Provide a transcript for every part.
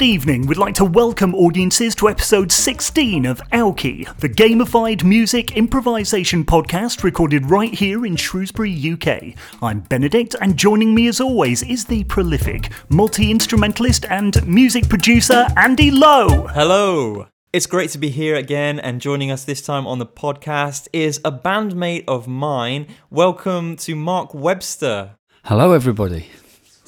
Good evening. We'd like to welcome audiences to episode 16 of Alki, the gamified music improvisation podcast recorded right here in Shrewsbury, UK. I'm Benedict, and joining me as always is the prolific multi instrumentalist and music producer Andy Lowe. Hello. It's great to be here again, and joining us this time on the podcast is a bandmate of mine. Welcome to Mark Webster. Hello, everybody.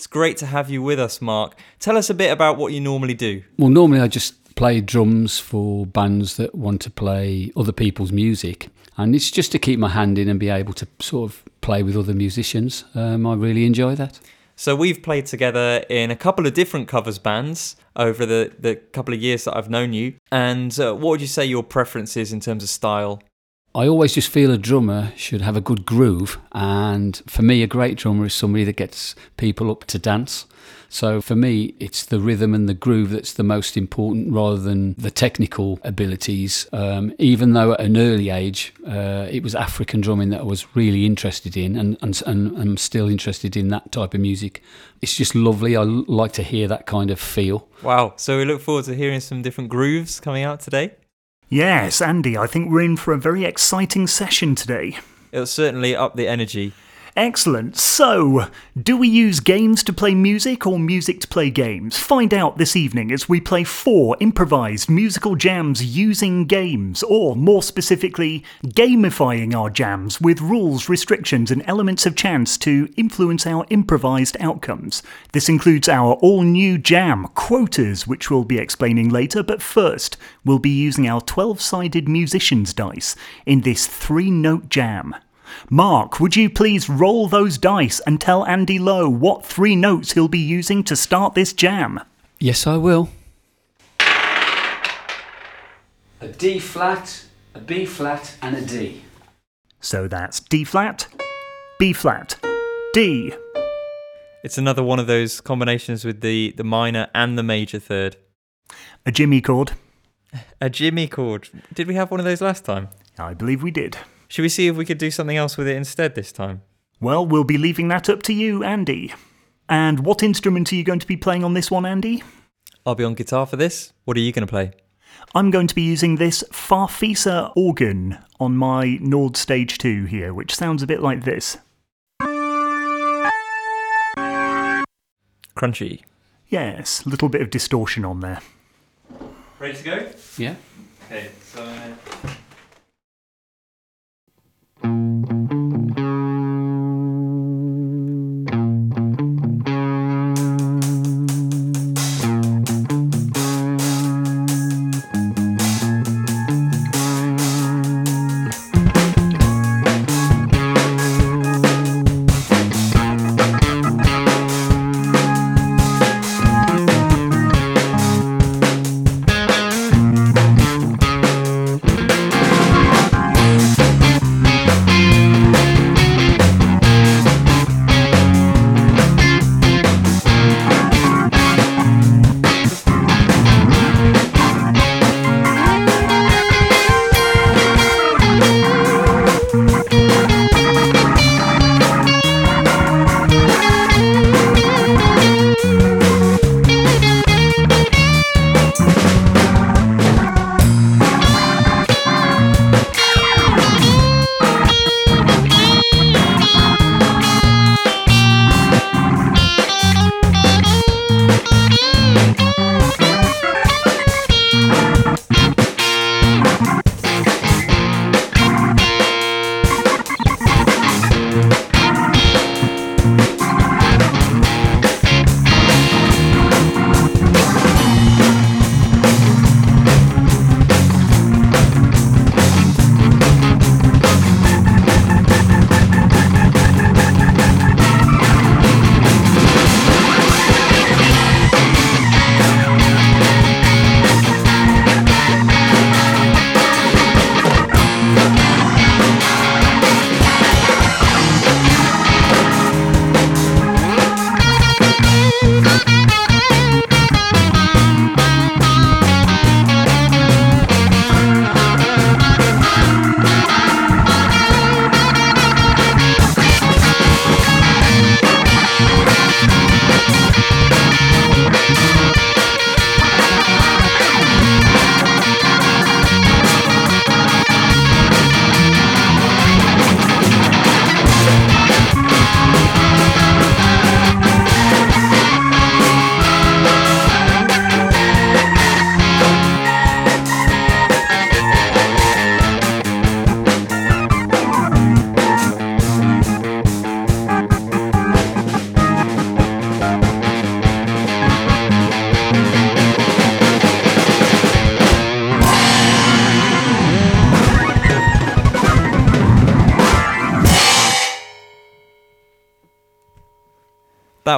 It's great to have you with us, Mark. Tell us a bit about what you normally do. Well, normally I just play drums for bands that want to play other people's music, and it's just to keep my hand in and be able to sort of play with other musicians. Um, I really enjoy that. So we've played together in a couple of different covers bands over the, the couple of years that I've known you. And uh, what would you say your preference is in terms of style? I always just feel a drummer should have a good groove, and for me, a great drummer is somebody that gets people up to dance. So for me, it's the rhythm and the groove that's the most important rather than the technical abilities. Um, even though at an early age, uh, it was African drumming that I was really interested in, and, and, and I'm still interested in that type of music. It's just lovely. I like to hear that kind of feel. Wow. So we look forward to hearing some different grooves coming out today. Yes, Andy, I think we're in for a very exciting session today. It'll certainly up the energy. Excellent. So, do we use games to play music or music to play games? Find out this evening as we play four improvised musical jams using games, or more specifically, gamifying our jams with rules, restrictions, and elements of chance to influence our improvised outcomes. This includes our all new jam, Quotas, which we'll be explaining later, but first, we'll be using our 12 sided musician's dice in this three note jam. Mark, would you please roll those dice and tell Andy Lowe what three notes he'll be using to start this jam? Yes, I will. A D flat, a B flat, and a D. So that's D flat, B flat, D. It's another one of those combinations with the, the minor and the major third. A Jimi chord. A Jimi chord. Did we have one of those last time? I believe we did. Should we see if we could do something else with it instead this time? Well, we'll be leaving that up to you, Andy. And what instrument are you going to be playing on this one, Andy? I'll be on guitar for this. What are you going to play? I'm going to be using this Farfisa organ on my Nord Stage 2 here, which sounds a bit like this. Crunchy. Yes, a little bit of distortion on there. Ready to go? Yeah. Okay, so.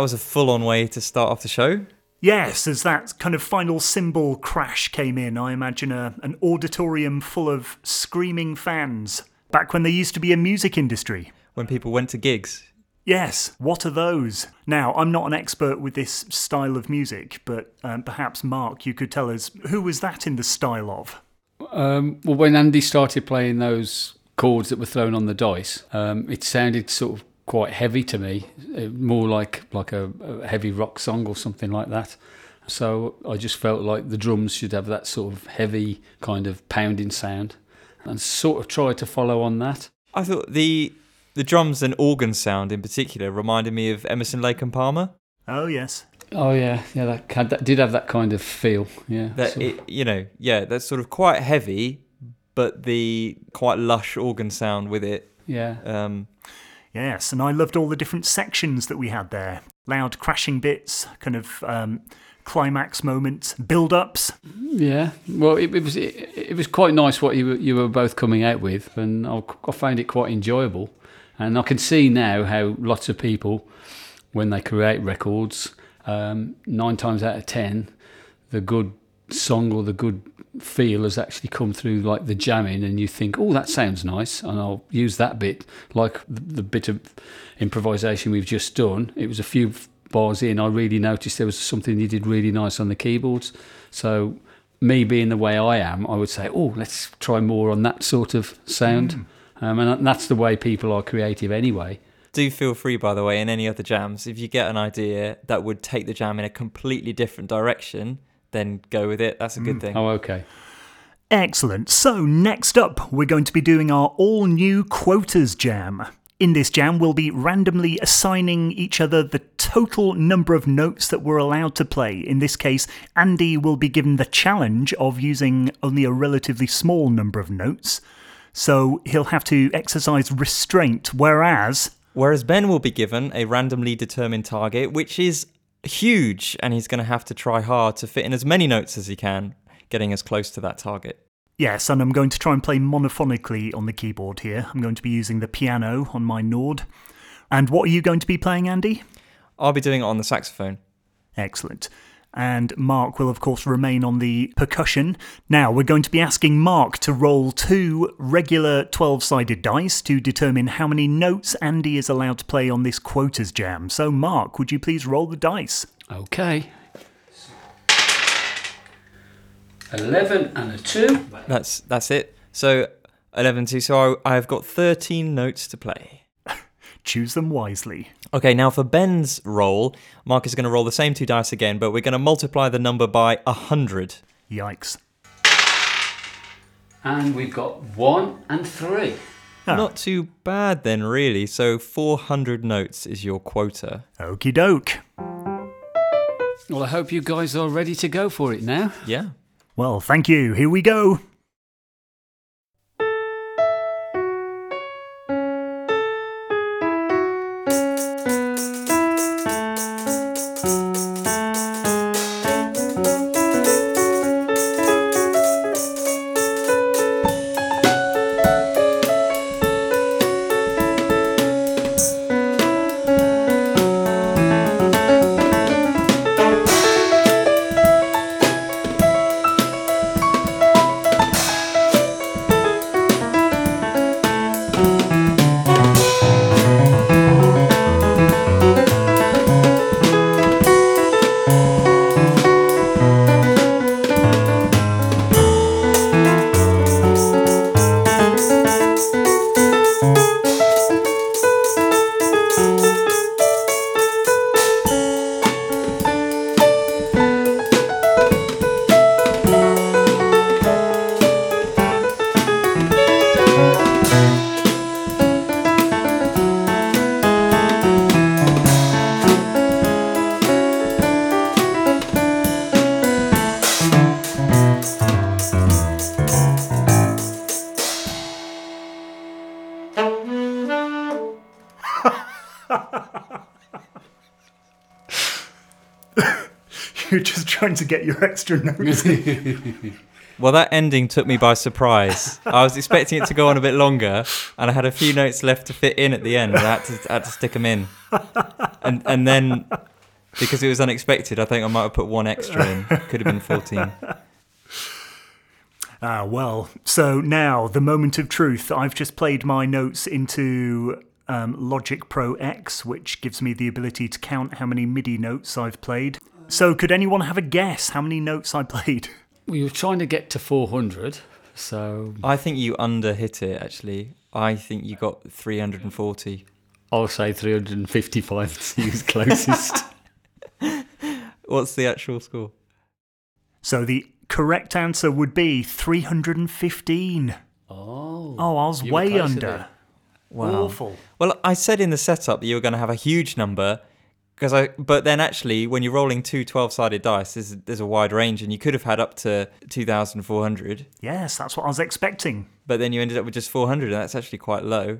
Was a full on way to start off the show. Yes, as that kind of final cymbal crash came in, I imagine a, an auditorium full of screaming fans. Back when there used to be a music industry. When people went to gigs. Yes, what are those? Now, I'm not an expert with this style of music, but um, perhaps, Mark, you could tell us who was that in the style of? Um, well, when Andy started playing those chords that were thrown on the dice, um, it sounded sort of quite heavy to me, uh, more like like a, a, heavy rock song or something like that. So I just felt like the drums should have that sort of heavy kind of pounding sound, and sort of tried to follow on that. I thought the the drums and organ sound in particular reminded me of Emerson Lake and Palmer. Oh yes. Oh yeah, yeah. That, had, that did have that kind of feel. Yeah. That it, you know, yeah, that's sort of quite heavy, but the quite lush organ sound with it. Yeah. Um, Yes, and I loved all the different sections that we had there. Loud crashing bits, kind of um, climax moments, build ups. Yeah, well, it, it was it, it, was quite nice what you you were both coming out with, and I, I found it quite enjoyable. And I can see now how lots of people, when they create records, um, nine times out of ten, the good song or the good feel has actually come through like the jamming and you think oh that sounds nice and i'll use that bit like the, the bit of improvisation we've just done. It was a few bars in i really noticed there was something you did really nice on the keyboards. So me being the way i am i would say oh let's try more on that sort of sound. Mm. um, and that's the way people are creative anyway. Do feel free, by the way, in any other jams, if you get an idea that would take the jam in a completely different direction, then go with it. That's a good mm. thing. Oh, okay. Excellent. So, next up, we're going to be doing our all new quotas jam. In this jam, we'll be randomly assigning each other the total number of notes that we're allowed to play. In this case, Andy will be given the challenge of using only a relatively small number of notes. So he'll have to exercise restraint, whereas. Whereas Ben will be given a randomly determined target, which is huge, and he's going to have to try hard to fit in as many notes as he can, getting as close to that target. Yes, and I'm going to try and play monophonically on the keyboard here. I'm going to be using the piano on my Nord. And what are you going to be playing, Andy? I'll be doing it on the saxophone. Excellent and Mark will, of course, remain on the percussion. Now, we're going to be asking Mark to roll two regular 12 sided dice to determine how many notes Andy is allowed to play on this quotas jam. So, Mark, would you please roll the dice? Okay. 11 and a 2. That's, that's it. So, 11 2. So, I, I've got 13 notes to play. Choose them wisely. Okay, now for Ben's roll, Mark is going to roll the same two dice again, but we're going to multiply the number by 100. Yikes. And we've got one and three. Oh. Not too bad then, really. So 400 notes is your quota. Okie doke. Well, I hope you guys are ready to go for it now. Yeah. Well, thank you. Here we go. You're just trying to get your extra notes. Well, that ending took me by surprise. I was expecting it to go on a bit longer, and I had a few notes left to fit in at the end. I had to, I had to stick them in, and and then because it was unexpected, I think I might have put one extra in. Could have been fourteen. Ah, well, so now the moment of truth. I've just played my notes into um, Logic Pro X, which gives me the ability to count how many MIDI notes I've played. So, could anyone have a guess how many notes I played? We were trying to get to 400, so I think you under hit it. Actually, I think you got three hundred and forty. I'll say 355 to use closest. What's the actual score? So, the correct answer would be 315. oh. Oh, I was way under. there. Awful. Well, I said in the setup that you were going to have a huge number, because I. But then actually, when you're rolling two 12-sided dice, there's there's a wide range, and you could have had up to two thousand four hundred. Yes, that's what I was expecting. but then you ended up with just 400 and that's actually quite low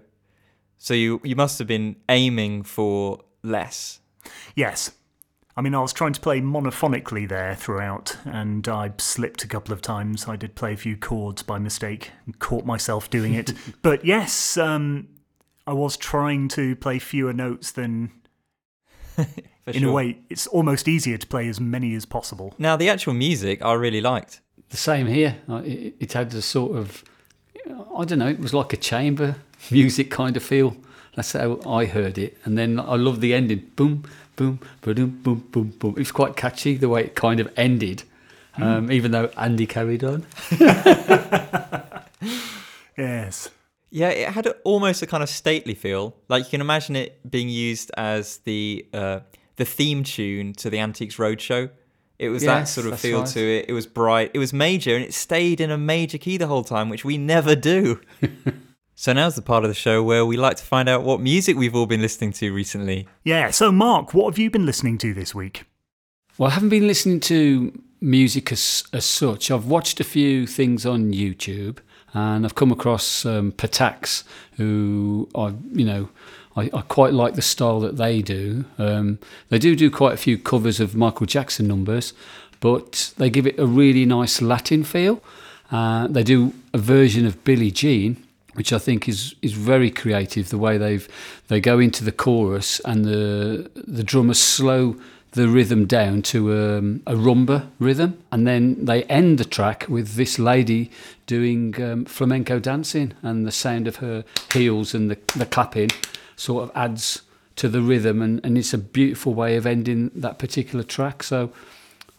so you you must have been aiming for less Yes. I mean, I was trying to play monophonically there throughout, and I slipped a couple of times. I did play a few chords by mistake and caught myself doing it. but yes, um, I was trying to play fewer notes than, in sure. a way, it's almost easier to play as many as possible. now the actual music i really liked The same here. It, it had a sort of, I don't know, it was like a chamber music kind of feel. That's how I heard it. And then I love the ending. Boom, boom, boom, boom, boom, boom. It was quite catchy the way it kind of ended, um, even though Andy carried on. Yes. Yeah it had a, almost a kind of stately feel. Like you can imagine it being used as the uh, the theme tune to the antiques roadshow. It was that sort of feel right. to it. It was bright. It was major and it stayed in a major key the whole time which we never do. So now's the part of the show where we like to find out what music we've all been listening to recently. Yeah, so Mark, what have you been listening to this week? Well, I haven't been listening to music as, as such. I've watched a few things on YouTube, and I've come across um, Patax, who I, you know, I, I quite like the style that they do. Um, they do do quite a few covers of Michael Jackson numbers, but they give it a really nice Latin feel. Uh, they do a version of Billie Jean, which I think is is very creative. The way they've they go into the chorus and the the drummers slow the rhythm down to um, a rumba rhythm, and then they end the track with this lady doing um, flamenco dancing, and the sound of her heels and the, the clapping sort of adds to the rhythm, and, and it's a beautiful way of ending that particular track. So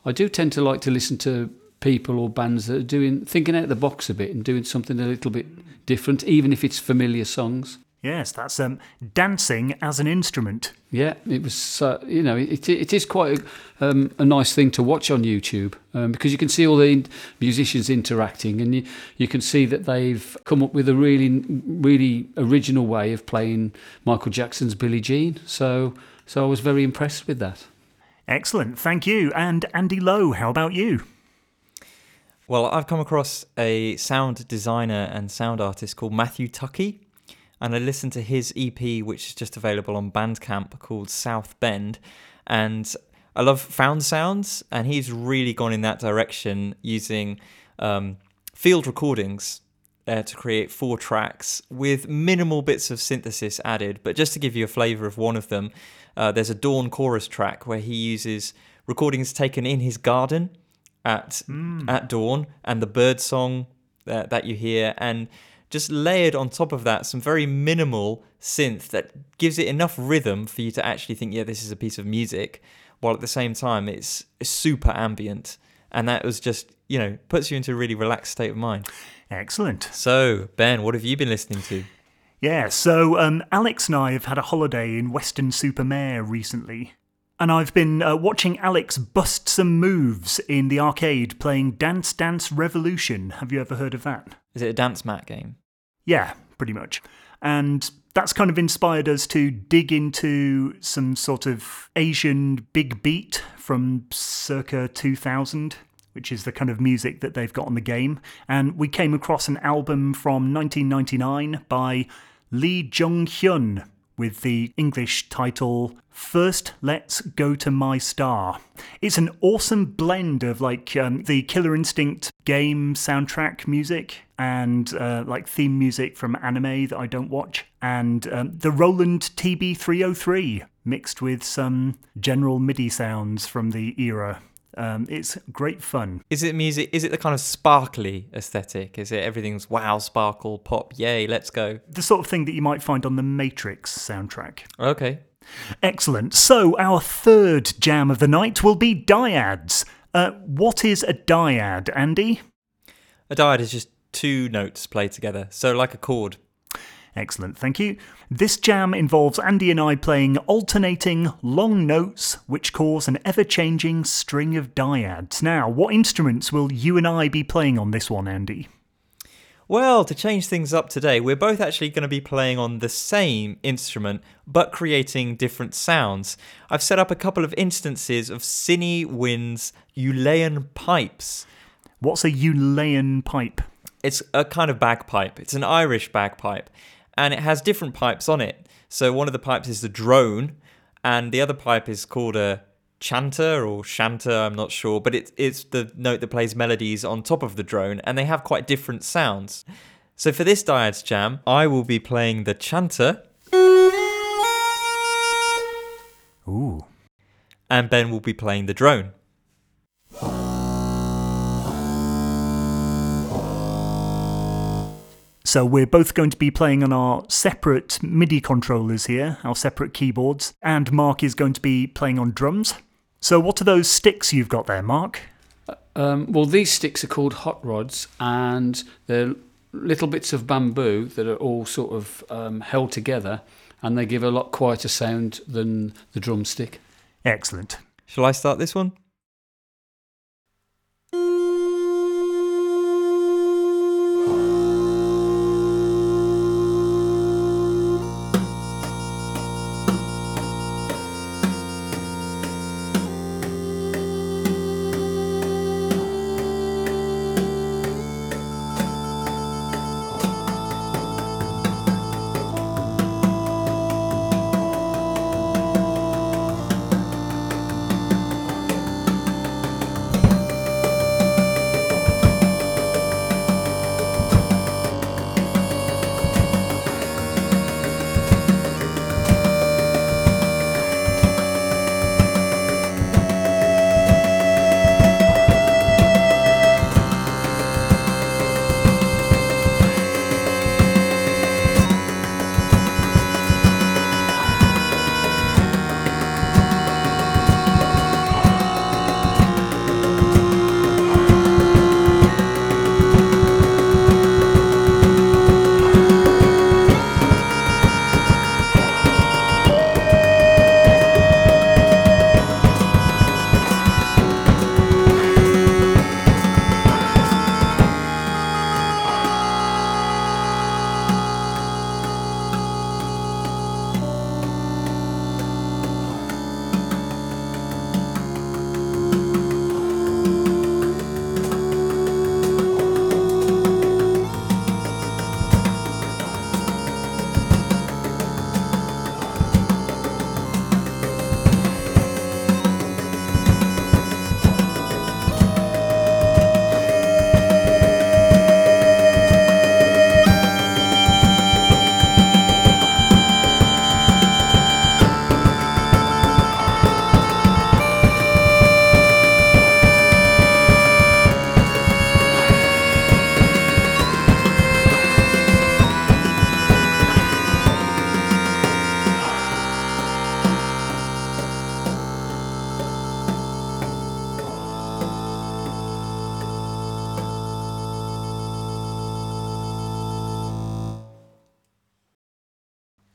I do tend to like to listen to people or bands that are doing thinking out the box a bit and doing something a little bit different, even if it's familiar songs. Yes, that's um, dancing as an instrument. Yeah, it was. Uh, you know, it it is quite a, um, a nice thing to watch on YouTube um, because you can see all the musicians interacting, and you you can see that they've come up with a really really original way of playing Michael Jackson's Billie Jean. So so I was very impressed with that. Excellent, thank you. And Andy Lowe, how about you? Well, I've come across a sound designer and sound artist called Matthew Tuckey, and I listened to his EP, which is just available on Bandcamp, called South Bend. And I love found sounds, and he's really gone in that direction using um, field recordings uh, to create four tracks with minimal bits of synthesis added. But just to give you a flavour of one of them, uh, there's a Dawn chorus track where he uses recordings taken in his garden at at dawn and the bird song that, that you hear and just layered on top of that some very minimal synth that gives it enough rhythm for you to actually think yeah this is a piece of music while at the same time it's, super ambient and that was just you know puts you into a really relaxed state of mind Excellent. so ben what have you been listening to Yeah, so um, Alex and I have had a holiday in Weston-super-Mare recently. And I've been uh, watching Alex bust some moves in the arcade playing Dance Dance Revolution. Have you ever heard of that? is it a dance mat game Yeah, pretty much. And that's kind of inspired us to dig into some sort of Asian big beat from circa 2000, which is the kind of music that they've got on the game. And we came across an album from 1999 by Lee Jung Hyun, with the English title First Let's Go to My Star. It's an awesome blend of like um, the Killer Instinct game soundtrack music and uh, like theme music from anime that I don't watch, and um, the Roland TB303 mixed with some general MIDI sounds from the era. Um, it's great fun. Is it music? Is it the kind of sparkly aesthetic? Is it everything's wow, sparkle, pop, yay, let's go? The sort of thing that you might find on the Matrix soundtrack. Okay. Excellent. So, our third jam of the night will be dyads. Uh, what is a dyad, Andy? A dyad is just two notes played together, so like a chord. Excellent, thank you. This jam involves Andy and I playing alternating long notes which cause an ever changing string of dyads. Now, what instruments will you and I be playing on this one, Andy? Well, to change things up today, we're both actually going to be playing on the same instrument but creating different sounds. I've set up a couple of instances of Cine Wind's Uilleann pipes. What's a Uilleann pipe? It's a kind of bagpipe, it's an Irish bagpipe and it has different pipes on it. So one of the pipes is the drone, and the other pipe is called a chanter or shanter, I'm not sure, but it, it's the note that plays melodies on top of the drone, and they have quite different sounds. So for this Dyads Jam, I will be playing the chanter. Ooh. And Ben will be playing the drone. So we're both going to be playing on our separate MIDI controllers here, our separate keyboards, and Mark is going to be playing on drums. So what are those sticks you've got there, Mark? Um, well, these sticks are called hot rods, and they're little bits of bamboo that are all sort of um, held together, and they give a lot quieter sound than the drumstick. Excellent. Shall I start this one?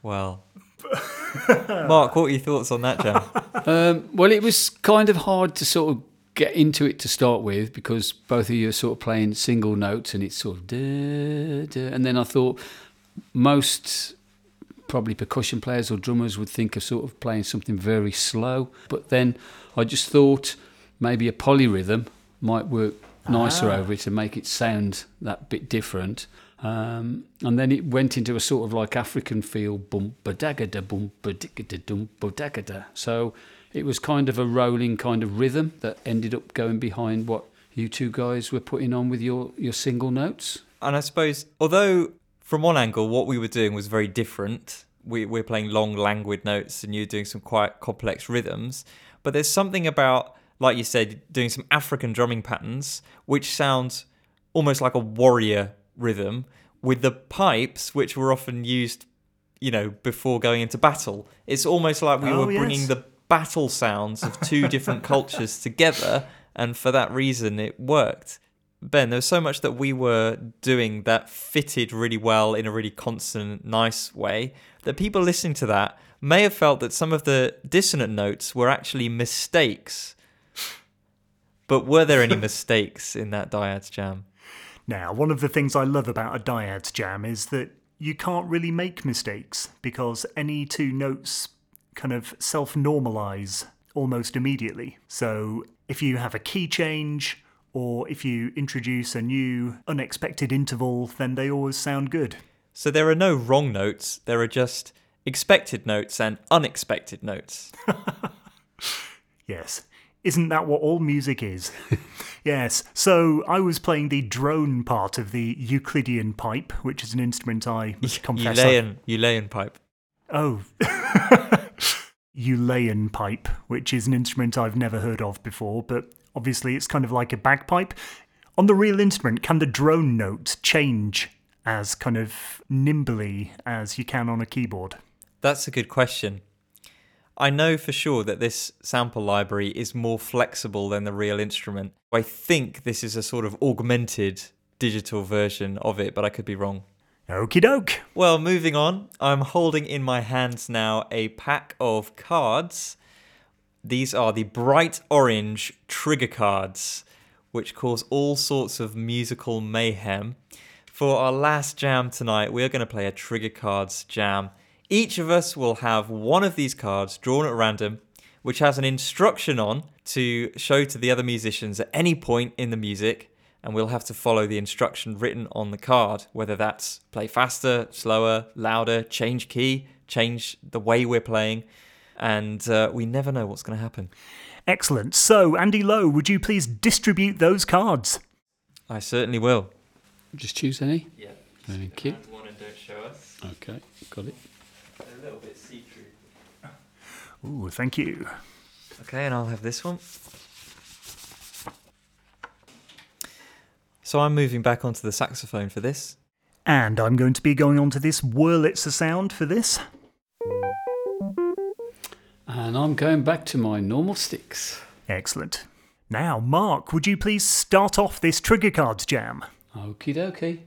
Well, Mark, what are your thoughts on that jam? Um, well, it was kind of hard to sort of get into it to start with because both of you are sort of playing single notes and it's sort of da, da, and then I thought most probably percussion players or drummers would think of sort of playing something very slow, but then I just thought maybe a polyrhythm might work nicer Ah. over it and make it sound that bit different. Um, and then it went into a sort of like African feel, ba da ba da ba da. So it was kind of a rolling kind of rhythm that ended up going behind what you two guys were putting on with your, your single notes. And I suppose, although from one angle, what we were doing was very different. We, we're playing long, languid notes, and you're doing some quite complex rhythms. But there's something about, like you said, doing some African drumming patterns, which sounds almost like a warrior rhythm, with the pipes, which were often used, you know, before going into battle. It's almost like we Oh, were bringing yes. the battle sounds of two different cultures together, and for that reason, it worked. Ben, there was so much that we were doing that fitted really well in a really consonant, nice way that people listening to that may have felt that some of the dissonant notes were actually mistakes. But were there any mistakes in that Dyads jam? Now, one of the things I love about a dyads jam is that you can't really make mistakes because any two notes kind of self normalize almost immediately. So if you have a key change or if you introduce a new unexpected interval, then they always sound good. So there are no wrong notes, there are just expected notes and unexpected notes. Yes. Isn't that what all music is? yes. So I was playing the drone part of the Euclidean pipe, which is an instrument I must confess. I- Eulean, Eulean pipe. Oh. Eulean pipe, which is an instrument I've never heard of before, but obviously it's kind of like a bagpipe. On the real instrument, can the drone note change as kind of nimbly as you can on a keyboard? That's a good question. I know for sure that this sample library is more flexible than the real instrument. I think this is a sort of augmented digital version of it, but I could be wrong. Okie doke. Well, moving on, I'm holding in my hands now a pack of cards. These are the bright orange trigger cards, which cause all sorts of musical mayhem. For our last jam tonight, we're going to play a trigger cards jam. Each of us will have one of these cards drawn at random, which has an instruction on to show to the other musicians at any point in the music and we'll have to follow the instruction written on the card, whether that's play faster, slower, louder, change key, change the way we're playing, and uh, we never know what's going to happen. Excellent. So, Andy Lowe, would you please distribute those cards? I certainly will. Just choose any. Yeah. Thank you. One and don't show us. Okay, got it. A little bit see-through. Ooh, thank you. Okay, and I'll have this one. So I'm moving back onto the saxophone for this. And I'm going to be going onto this Wurlitzer sound for this. And I'm going back to my normal sticks. Excellent. Now, Mark, would you please start off this trigger cards jam? Okie dokie.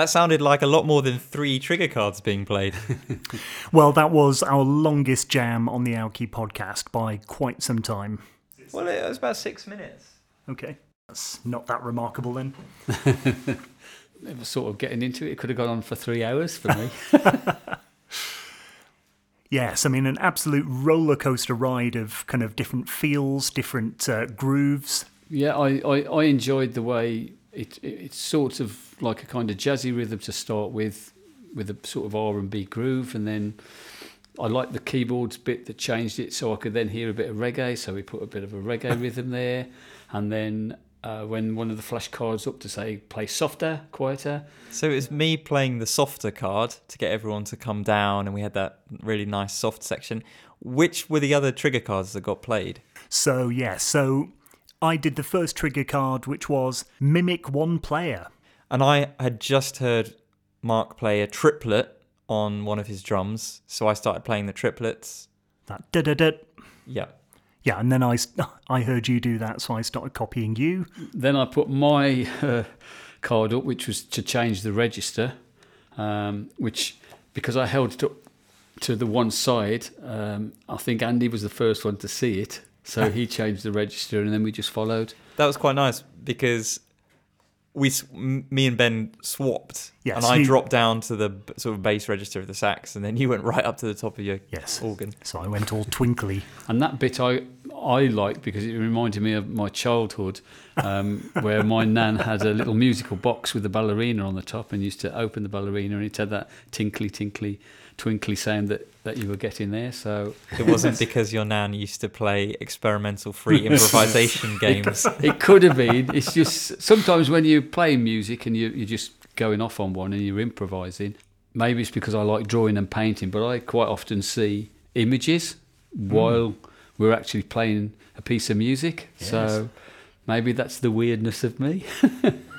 That sounded like a lot more than three trigger cards being played. Well, that was our longest jam on the Alki podcast by quite some time. well, it was about six minutes. Okay. That's not that remarkable then. It was sort of getting into it. It could have gone on for three hours for me. Yes, I mean, an absolute roller coaster ride of kind of different feels, different uh, grooves. yeah, I, I, I enjoyed the way it, it it's sort of like a kind of jazzy rhythm to start with, with a sort of R and B groove, and then I liked the keyboards bit that changed it so I could then hear a bit of reggae. So we put a bit of a reggae rhythm there, and then uh, when one of the flashcards up to say play softer, quieter, So it was me playing the softer card to get everyone to come down, and we had that really nice soft section. Which were the other trigger cards that got played? So, yeah, so I did the first trigger card, which was Mimic One Player. And I had just heard Mark play a triplet on one of his drums, so I started playing the triplets. That da da da. Yeah. Yeah, and then I, I heard you do that, so I started copying you. Then I put my uh, card up, which was to change the register, um, which because I held it up to the one side, um, I think Andy was the first one to see it, so he changed the register, and then we just followed. That was quite nice because we, me and Ben swapped, Yes, and I he- dropped down to the sort of bass register of the sax, and then you went right up to the top of your Yes. organ. So I went all twinkly. And that bit, I I like because it reminded me of my childhood, um, where my nan had a little musical box with a ballerina on the top, and used to open the ballerina, and it had that tinkly, tinkly, twinkly sound that, that you were getting there. So It wasn't because your nan used to play experimental free improvisation games. it could have been. It's just sometimes when you're playing music and you, you're just going off on one and you're improvising. Maybe it's because I like drawing and painting, but I quite often see images hmm. while we're actually playing a piece of music. So maybe that's the weirdness of me.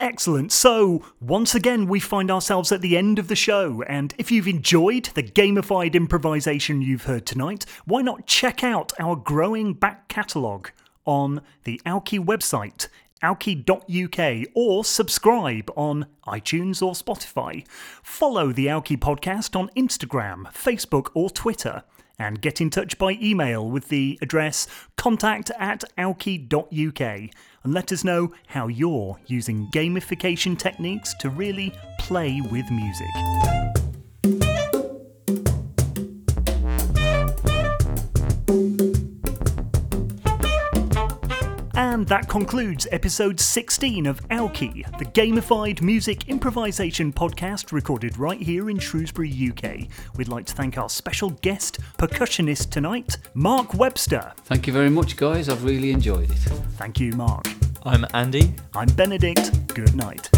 Excellent. So, once again, we find ourselves at the end of the show, and if you've enjoyed the gamified improvisation you've heard tonight, why not check out our growing back catalogue on the Alki website, alki.uk, or subscribe on iTunes or Spotify. Follow the Alki podcast on Instagram, Facebook, or Twitter and get in touch by email with the address contact at alki.uk and let us know how you're using gamification techniques to really play with music. And that concludes episode 16 of Alki, the gamified music improvisation podcast recorded right here in Shrewsbury, UK. We'd like to thank our special guest percussionist tonight, Mark Webster. Thank you very much, guys. I've really enjoyed it. Thank you, Mark. I'm Andy. I'm Benedict. Good night.